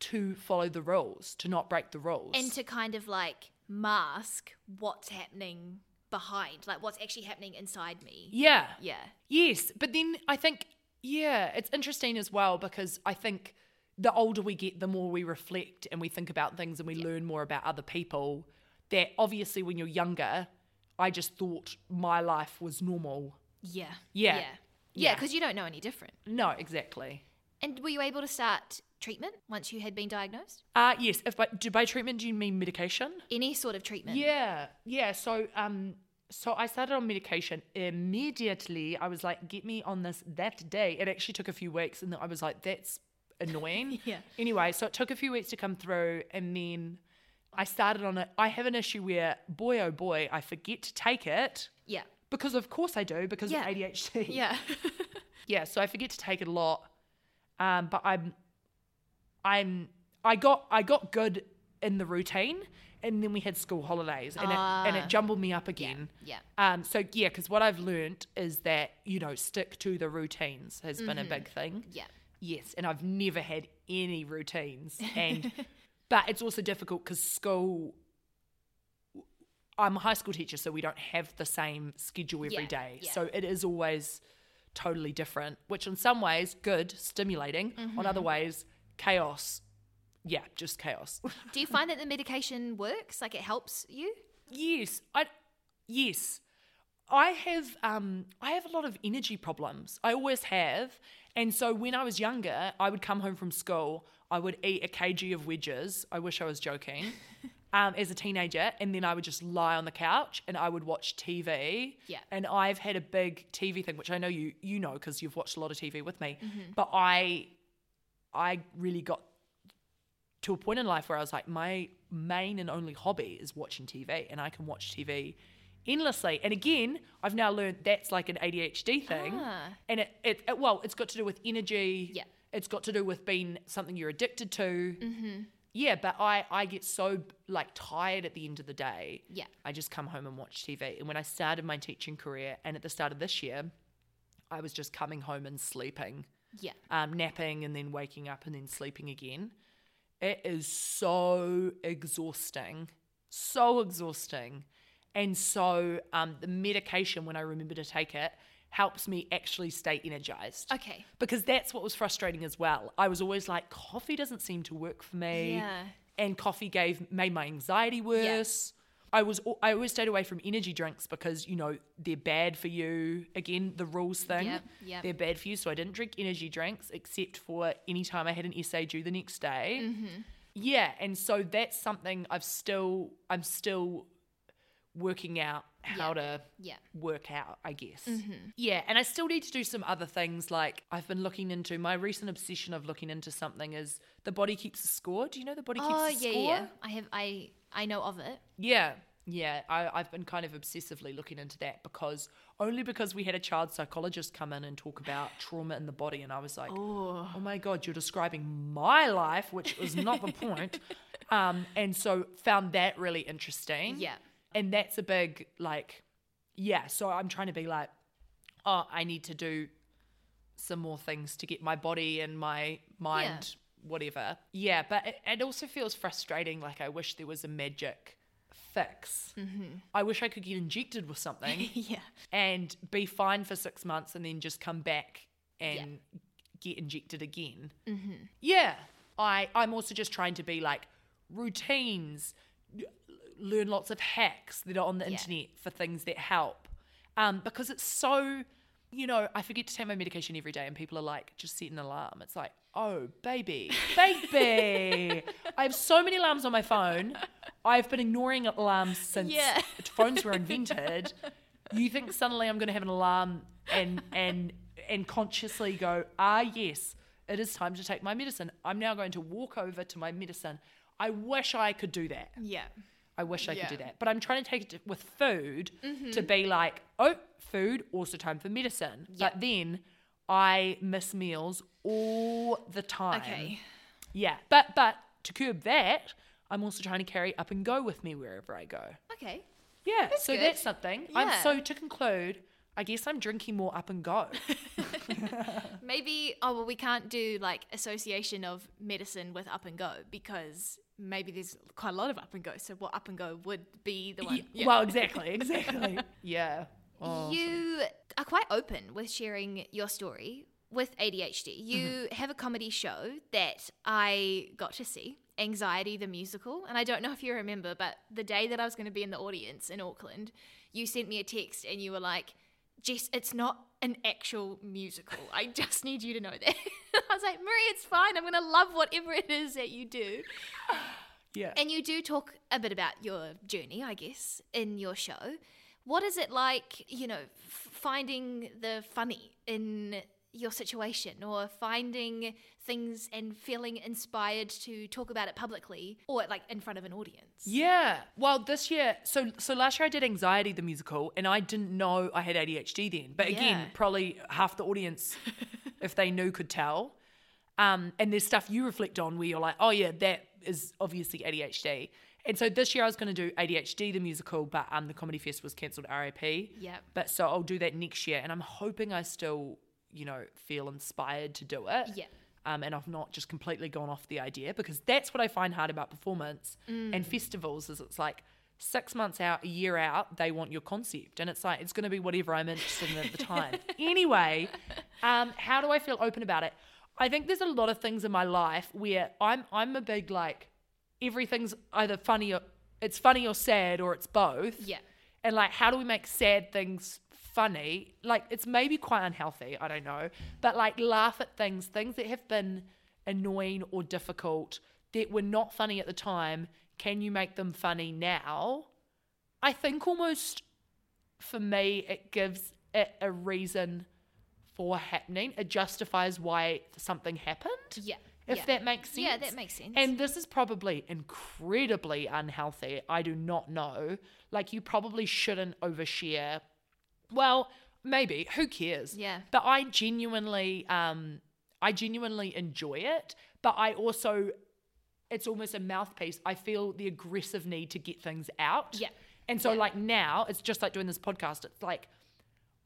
to follow the rules, to not break the rules. And to kind of like mask what's happening behind, like what's actually happening inside me. yeah. Yeah. Yes, but then I think yeah, it's interesting as well because I think the older we get, the more we reflect and we think about things and we learn more about other people. That obviously, when you're younger, I just thought my life was normal. Yeah. Yeah. Yeah. Yeah. Because you don't know any different. No, exactly. And were you able to start treatment once you had been diagnosed? Uh, yes. If by, do, by treatment, do you mean medication? Any sort of treatment? Yeah, yeah. So, um, so I started on medication immediately. I was like, "Get me on this that day." It actually took a few weeks, and I was like, "That's annoying." [laughs] Yeah. Anyway, so it took a few weeks to come through, and then I started on it. I have an issue where, boy, oh boy, I forget to take it Yeah. Because, of course, I do because Yeah. of ADHD. [laughs] Yeah. [laughs] yeah. So I forget to take it a lot, um, but I'm, I'm, I got, I got good in the routine, and then we had school holidays, and it, and Ah. it jumbled me up again. yeah. Um, so yeah, because what I've learned is that you know stick to the routines has been a big thing. Yeah. Yes, and I've never had any routines, and [laughs] but it's also difficult because school. I'm a high school teacher, so we don't have the same schedule every Yeah, day. yeah. So it is always totally different, which in some ways good, stimulating. On Mm-hmm. other ways, chaos. Yeah, just chaos. Do you find that the medication works? Like it helps you? Yes, I yes. I have um I have a lot of energy problems. I always have. And so when I was younger, I would come home from school, I would eat a kg of wedges. I wish I was joking. [laughs] Um, as a teenager, and then I would just lie on the couch and I would watch TV. Yeah. And I've had a big TV thing, which I know you you know because you've watched a lot of TV with me. But I I really got to a point in life where I was like, my main and only hobby is watching TV, and I can watch TV endlessly. And again, I've now learned that's like an ADHD thing, Ah. and it, it, it well, it's got to do with energy. Yeah. it's got to do with being something you're addicted to. Mm-hmm. Yeah, but I I get so like tired at the end of the day. Yeah. I just come home and watch TV. And when I started my teaching career, and at the start of this year, I was just coming home and sleeping Yeah. um, napping and then waking up and then sleeping again. It is so exhausting, so exhausting. And so um, the medication, when I remember to take it, helps me actually stay energized. Okay. Because that's what was frustrating as well. I was always like, coffee doesn't seem to work for me. Yeah. And coffee gave made my anxiety worse. Yeah. I was I always stayed away from energy drinks because you know they're bad for you. Again, the rules thing. Yep, yep. They're bad for you, so I didn't drink energy drinks except for any time I had an essay due the next day. Mm-hmm. Yeah, and so that's something I've still I'm still working out how Yeah. to Yeah. work out, I guess. Yeah, and I still need to do some other things like I've been looking into my recent obsession of looking into something is the body keeps a score. Do you know the body Oh keeps a yeah, score? yeah. I have I I know of it. Yeah, yeah. I, I've been kind of obsessively looking into that because only because we had a child psychologist come in and talk about [gasps] trauma in the body, and I was like, oh, my god, you're describing my life, which was not the point. [laughs] Um, and so found that really interesting. Yeah. And that's a big like, yeah. So I'm trying to be like, oh, I need to do some more things to get my body and my mind whatever. Yeah but it, it also feels frustrating like i wish there was a magic fix. Mm-hmm. I wish i could get injected with something [laughs] yeah. and be fine for six months and then just come back and get injected again. Mm-hmm. Yeah i i'm also just trying to be like routines learn lots of hacks that are on the Yeah. internet for things that help. Um, because it's so you know i forget to take my medication every day and people are like just set an alarm. It's like oh baby baby [laughs] i have so many alarms on my phone. I've been ignoring alarms since Yeah. phones were [laughs] invented. You think suddenly i'm going to have an alarm and and and consciously go ah yes it is time to take my medicine. I'm now going to walk over to my medicine. I wish i could do that. Yeah. I wish I Yeah. could do that. But I'm trying to take it to, with food mm-hmm. to be like, oh, food, also time for medicine. Yeah. But then I miss meals all the time. Okay. Yeah. But but to curb that, I'm also trying to carry up and go with me wherever I go. Okay. Yeah. That's so good. that's something. I'm so to conclude, I guess I'm drinking more up and go. [laughs] [laughs] Maybe oh well we can't do like association of medicine with up and go because maybe there's quite a lot of up and go. So what up and go would be the one. Yeah, Yeah. Well, exactly, exactly. [laughs] yeah. Oh. You are quite open with sharing your story with ADHD. You Mm-hmm. have a comedy show that I got to see, Anxiety the Musical. And I don't know if you remember, but the day that I was going to be in the audience in Auckland, you sent me a text and you were like, Jess, it's not an actual musical. I just need you to know that. [laughs] I was like, Marie, it's fine. I'm going to love whatever it is that you do. Yeah. And you do talk a bit about your journey, I guess, in your show. What is it like, you know, f- finding the funny in your situation or finding things and feeling inspired to talk about it publicly or like in front of an audience? Yeah. Well, this year, so so last year I did Anxiety the musical, and I didn't know I had ADHD then. But again, Yeah. probably half the audience, [laughs] if they knew, could tell. Um, and there's stuff you reflect on where you're like, oh yeah, that is obviously ADHD. And so this year I was going to do ADHD the musical, but um, the comedy fest was cancelled. RAP. Yep. But so I'll do that next year, and I'm hoping I still, you know, feel inspired to do it. Yeah. Um, and I've not just completely gone off the idea because that's what I find hard about performance and festivals is it's like six months out, a year out, they want your concept, and it's like it's going to be whatever I'm interested in at the time. [laughs] anyway, um, how do I feel open about it? I think there's a lot of things in my life where I'm I'm a big like everything's either funny or it's funny or sad or it's both. Yeah. And like, how do we make sad things funny? Like, it's maybe quite unhealthy. I don't know. But like, laugh at things, things that have been annoying or difficult that were not funny at the time. Can you make them funny now? I think almost for me, it gives it a reason for happening. It justifies why something happened. Yeah. If yeah. that makes sense. Yeah, that makes sense. And this is probably incredibly unhealthy. I do not know. Like, you probably shouldn't overshare. Well, maybe. Who cares? Yeah. But I genuinely, um, I genuinely enjoy it. But I also, it's almost a mouthpiece. I feel the aggressive need to get things out. Yeah. And so, Yeah. like now, it's just like doing this podcast. It's like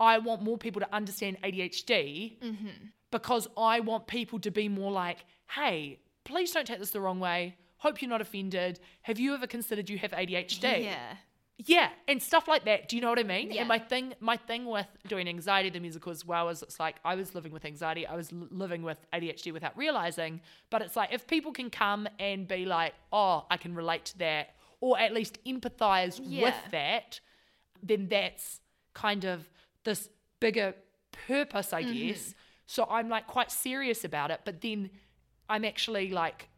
I want more people to understand ADHD Mm-hmm. because I want people to be more like, hey, please don't take this the wrong way. Hope you're not offended. Have you ever considered you have ADHD? yeah. Yeah, and stuff like that. Do you know what I mean? Yeah. And my thing, my thing with doing anxiety the musical as well is it's like I was living with anxiety, I was l- living with ADHD without realizing. But it's like if people can come and be like, oh, I can relate to that, or at least empathize Yeah. with that, then that's kind of this bigger purpose, I Mm-hmm. guess. So I'm like quite serious about it, but then I'm actually like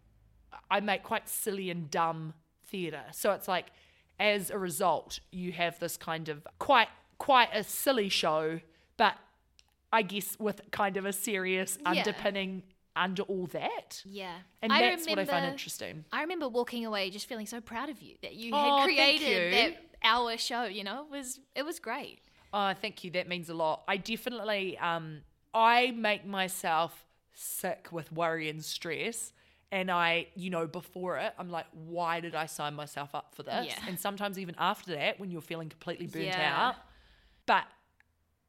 I make quite silly and dumb theatre. So it's like, as a result, you have this kind of quite quite a silly show, but I guess with kind of a serious Yeah. underpinning under all that. Yeah. And I that's what I find interesting. I remember walking away just feeling so proud of you that you Oh, had created you. that hour show, you know? It was it was great. Oh, thank you. That means a lot. I definitely um I make myself sick with worry and stress. And I, you know, before it, I'm like, why did I sign myself up for this? Yeah. And sometimes even after that, when you're feeling completely burnt Yeah. out. But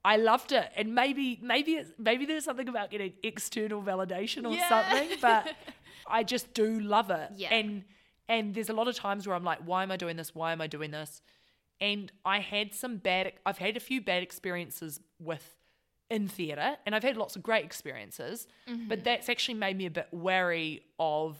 I loved it. And maybe, maybe it's maybe there's something about getting external validation or Yeah. something, but [laughs] I just do love it. Yeah. And and there's a lot of times where I'm like, why am I doing this? Why am I doing this? And I had some bad I've had a few bad experiences with in theatre and I've had lots of great experiences, but mm-hmm. that's actually made me a bit wary of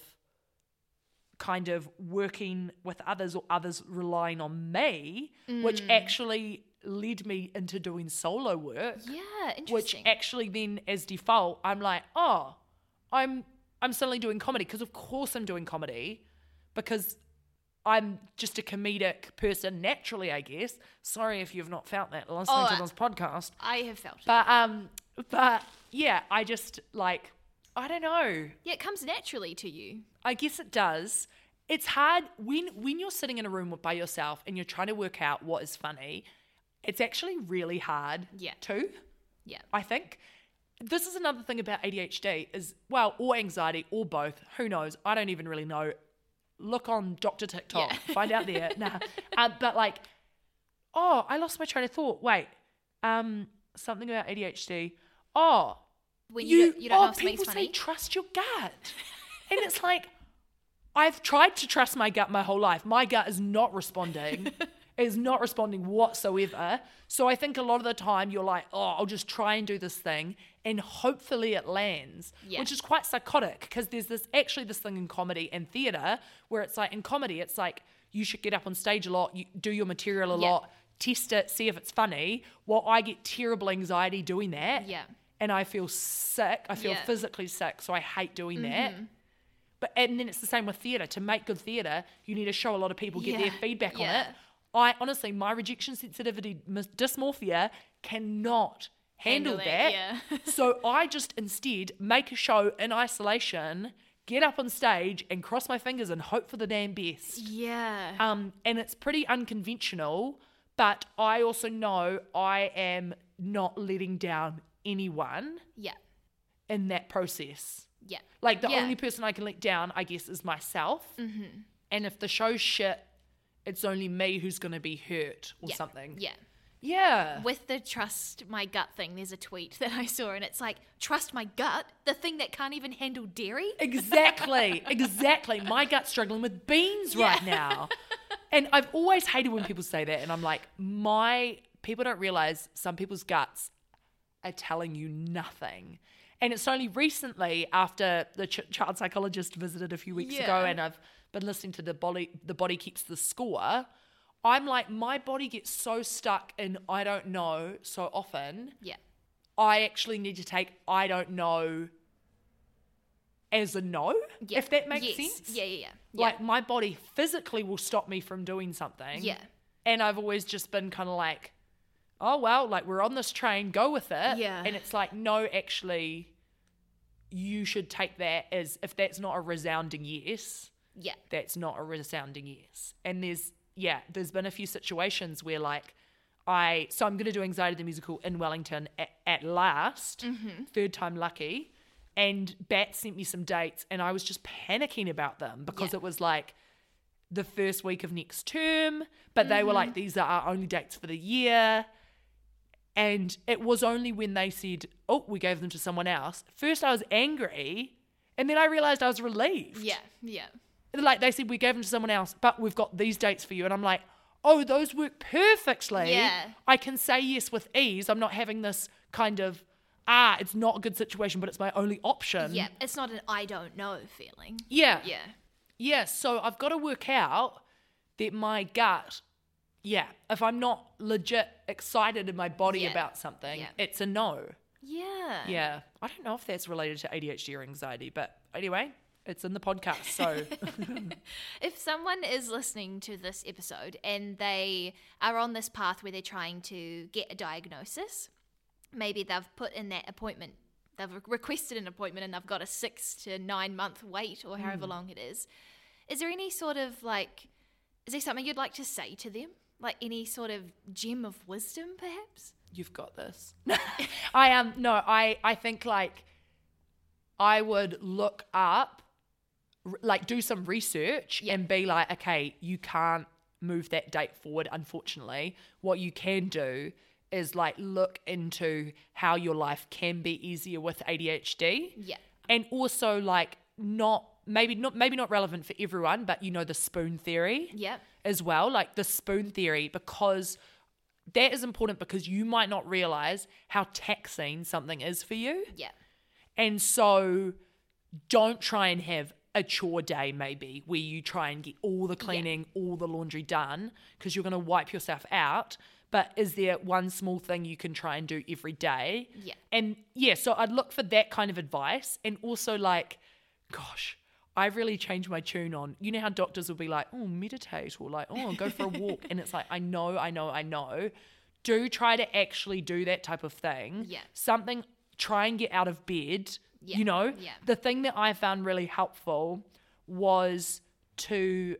kind of working with others or others relying on me, which mm. actually led me into doing solo work Yeah, interesting. which actually then as default i'm like oh i'm i'm suddenly doing comedy because of course i'm doing comedy because i'm just a comedic person naturally i guess sorry if you've not felt that listening Oh, to this podcast I have felt it. but um but yeah i just like i don't know Yeah, it comes naturally to you. I guess it does. It's hard when when you're sitting in a room by yourself and you're trying to work out what is funny. It's actually really hard. Yeah. Too. Yeah. I think. This is another thing about ADHD is well, or anxiety, or both. Who knows? I don't even really know. Look on Dr. TikTok, Yeah. find out there. nah. [laughs] Um, but like, oh, I lost my train of thought. Wait, um, something about ADHD. Oh, When you, don't, you don't oh, know people funny. say trust your gut, [laughs] and it's like I've tried to trust my gut my whole life. My gut is not responding, [laughs] is not responding whatsoever. So I think a lot of the time you're like, oh, I'll just try and do this thing, and hopefully it lands, Yeah. which is quite psychotic because there's this actually this thing in comedy and theater where it's like in comedy, it's like you should get up on stage a lot, you do your material a Yeah. lot, test it, see if it's funny. Well, I get terrible anxiety doing that. Yeah. And I feel sick. I feel Yeah. Mm-hmm. physically sick. So I hate doing that. But and then it's the same with theatre. To make good theatre, you need to show a lot of people, get their Yeah. feedback on Yeah. it. I honestly, my rejection sensitivity dysmorphia cannot handle, Handle that. yeah. [laughs] so I just instead make a show in isolation, get up on stage and cross my fingers and hope for the damn best. Yeah. Um, and it's pretty unconventional, but I also know I am not letting down anyone yeah. in that process. Yeah. Like the Yeah. only person I can let down, I guess, is myself. Mm-hmm. And if the show's shit, it's only me who's going to be hurt or Yeah. something. Yeah. Yeah. With the trust my gut thing, there's a tweet [laughs] that I saw, and it's like, trust my gut, the thing that can't even handle dairy. Exactly, [laughs] exactly. My gut's struggling with beans right now. [laughs] And I've always hated when people say that. And I'm like, my people don't realize some people's guts are telling you nothing. And it's only recently after the ch- child psychologist visited a few weeks ago and I've been listening to the body the body keeps the score. I'm like my body gets so stuck in I don't know so often. Yeah. I actually need to take I don't know as a no, yeah. if that makes Yes. sense. Yeah, yeah, yeah. yeah. Like my body physically will stop me from doing something. Yeah. And I've always just been kind of like, oh well, like we're on this train, go with it. Yeah. And it's like, no, actually, you should take that as if that's not a resounding yes, yeah. that's not a resounding yes. And there's yeah, there's been a few situations where like I so I'm gonna do Anxiety the Musical in Wellington at, at last, mm-hmm. third time lucky. And BATS sent me some dates and I was just panicking about them because Yeah. it was like the first week of next term, but they were like, mm-hmm. these are our only dates for the year. And it was only when they said, oh, we gave them to someone else. First, I was angry. And then I realized I was relieved Yeah. Yeah. Like they said we gave them to someone else but we've got these dates for you and i'm like oh those work perfectly Yeah. i can say yes with ease i'm not having this kind of ah it's not a good situation but it's my only option Yeah. It's not an I don't know feeling. yeah Yeah. yeah so i've got to work out that my gut yeah if i'm not legit excited in my body Yeah. about something Yeah. it's a no Yeah. yeah i don't know if that's related to adhd or anxiety but anyway it's in the podcast so [laughs] If someone is listening to this episode and they are on this path where they're trying to get a diagnosis, maybe they've put in that appointment, they've requested an appointment and they've got a six to nine month wait or however Hmm. long it is. Is there any sort of like, is there something you'd like to say to them? Like any sort of gem of wisdom, perhaps? you've got this. [laughs] I am um, no, I I think like I would look up like do some research Yeah. and be like, okay, you can't move that date forward unfortunately. What you can do is like look into how your life can be easier with ADHD. Yeah. And also like not maybe not maybe not relevant for everyone, but you know the spoon theory Yep. as well, like the spoon theory, because that is important because you might not realize how taxing something is for you. Yeah. And so don't try and have a chore day, maybe, where you try and get all the cleaning, all the laundry done, because you're going to wipe yourself out. But is there one small thing you can try and do every day? Yeah. And yeah, so I'd look for that kind of advice. And also, like, gosh, I've really changed my tune on. You know how doctors will be like, oh, meditate or like, oh, go for a [laughs] walk. and it's like, I know, I know, I know. Do try to actually do that type of thing. Yeah. Something, try and get out of bed. Yeah, You know, yeah. the thing that I found really helpful was to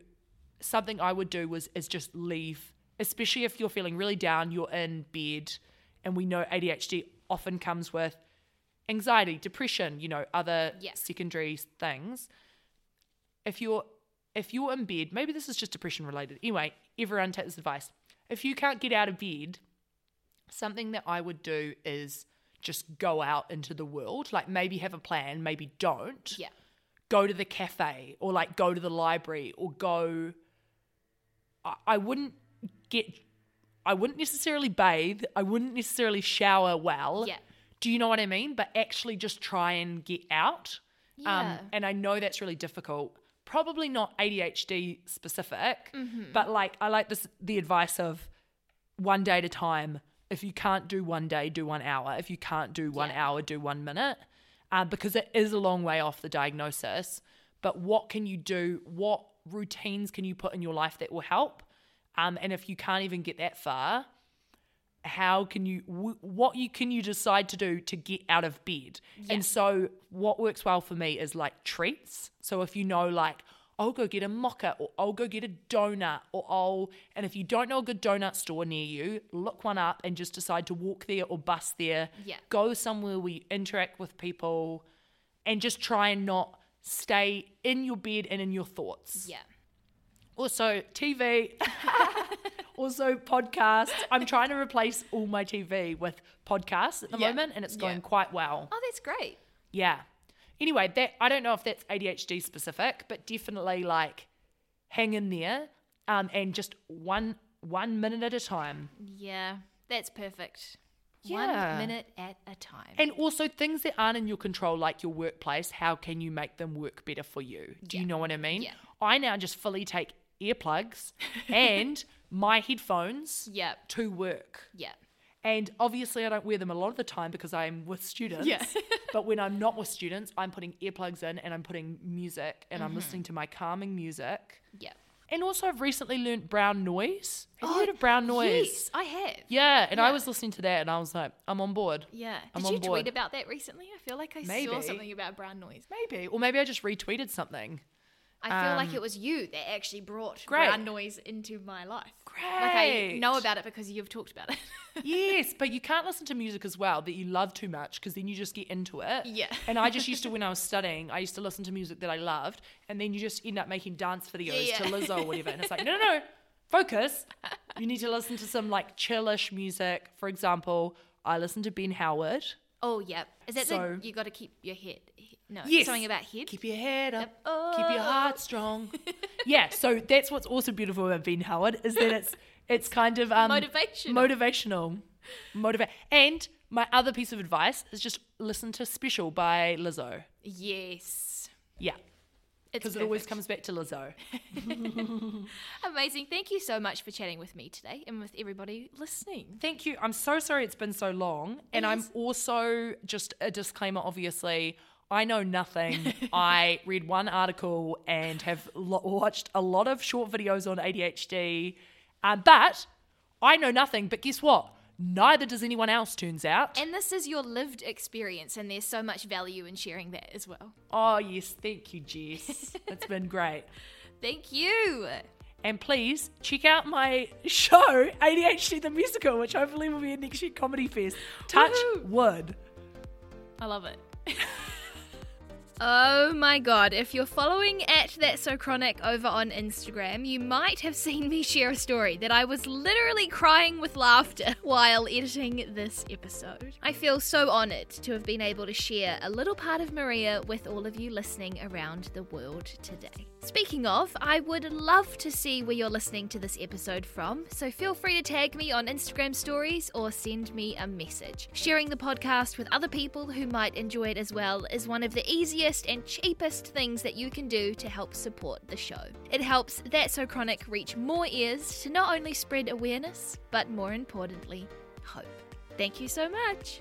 something I would do was is just leave, especially if you're feeling really down, you're in bed, and we know ADHD often comes with anxiety, depression, you know, other Yeah. secondary things. If you're if you're in bed, maybe this is just depression related. Anyway, everyone take this advice. If you can't get out of bed, something that I would do is just go out into the world. Like maybe have a plan, maybe don't Yeah. go to the cafe or like go to the library or go I, I wouldn't get I wouldn't necessarily bathe, I wouldn't necessarily shower well. Yeah. Do you know what I mean? But actually just try and get out. Um, Yeah. and I know that's really difficult. Probably not ADHD specific, Mm-hmm. but like I like this the advice of one day at a time. If you can't do one day, do one hour. If you can't do one Yeah. hour, do one minute. Uh, because it is a long way off the diagnosis. But what can you do? What routines can you put in your life that will help? Um, and if you can't even get that far, how can you wh- what you can you decide to do to get out of bed and so what works well for me is like treats so if you know like i'll go get a mocha or i'll go get a donut or i'll and if you don't know a good donut store near you look one up and just decide to walk there or bus there Yeah. go somewhere where you interact with people and just try and not stay in your bed and in your thoughts Yeah. also TV, [laughs] also podcasts. I'm trying to replace all my TV with podcasts at the Yeah. moment, and it's going Yeah. quite well. Oh, that's great. Yeah. Anyway, that I don't know if that's ADHD specific, but definitely like hang in there, um, and just one one minute at a time. Yeah, that's perfect. Yeah. One minute at a time. And also things that aren't in your control, like your workplace, how can you make them work better for you? Do you know what I mean? Yeah. I now just fully take earplugs [laughs] and my headphones yeah. to work. Yeah. And obviously, I don't wear them a lot of the time because I'm with students. Yeah. [laughs] but when I'm not with students, I'm putting earplugs in and I'm putting music and Mm-hmm. I'm listening to my calming music. Yeah. And also, I've recently learnt brown noise. Have you heard of brown noise? Oh, Yes, I have. Yeah, and I was listening to that and I was like, I'm on board. Yeah. I'm Did you board. tweet about that recently? I feel like I saw something about brown noise. Maybe. Or maybe I just retweeted something. I feel like Um, it was you that actually brought Great. brown noise into my life. Like I know about it because you've talked about it. [laughs] yes, but you can't listen to music as well that you love too much because then you just get into it. Yeah. And I just used to, [laughs] when I was studying, I used to listen to music that I loved, and then you just end up making dance videos Yeah. to Lizzo or whatever. And it's like, no, no, no, [laughs] focus. You need to listen to some like chillish music. For example, I listen to Ben Howard. oh, yeah. Is that So- the, you got to keep your head? No, Yes. something about head. Keep your head up. Oh. Keep your heart strong. [laughs] yeah. So that's what's also beautiful about Ben Howard is that it's [laughs] it's kind of um, Motivational. motivational, motivate. And my other piece of advice is just listen to Special by Lizzo. yes. Yeah, because it always comes back to Lizzo. [laughs] Amazing. Thank you so much for chatting with me today and with everybody listening. Thank you. I'm so sorry it's been so long. And I'm also just a disclaimer obviously, I know nothing. [laughs] I read one article and have lo- watched a lot of short videos on ADHD. Um, but I know nothing. But guess what? Neither does anyone else, turns out. And this is your lived experience, and there's so much value in sharing that as well. oh, yes. Thank you, Jess. [laughs] it's been great. Thank you. And please check out my show, ADHD the Musical, which hopefully will be at next year Comedy Fest. Touch Woohoo. wood. I love it. [laughs] oh my god, if you're following at That's So Chronic over on Instagram, you might have seen me share a story that I was literally crying with laughter [laughs] while editing this episode. I feel so honoured to have been able to share a little part of Maria with all of you listening around the world today. Speaking of, I would love to see where you're listening to this episode from, so feel free to tag me on Instagram stories or send me a message. Sharing the podcast with other people who might enjoy it as well is one of the easiest and cheapest things that you can do to help support the show. It helps That's So Chronic reach more ears to not only spread awareness, but more importantly, hope. Thank you so much.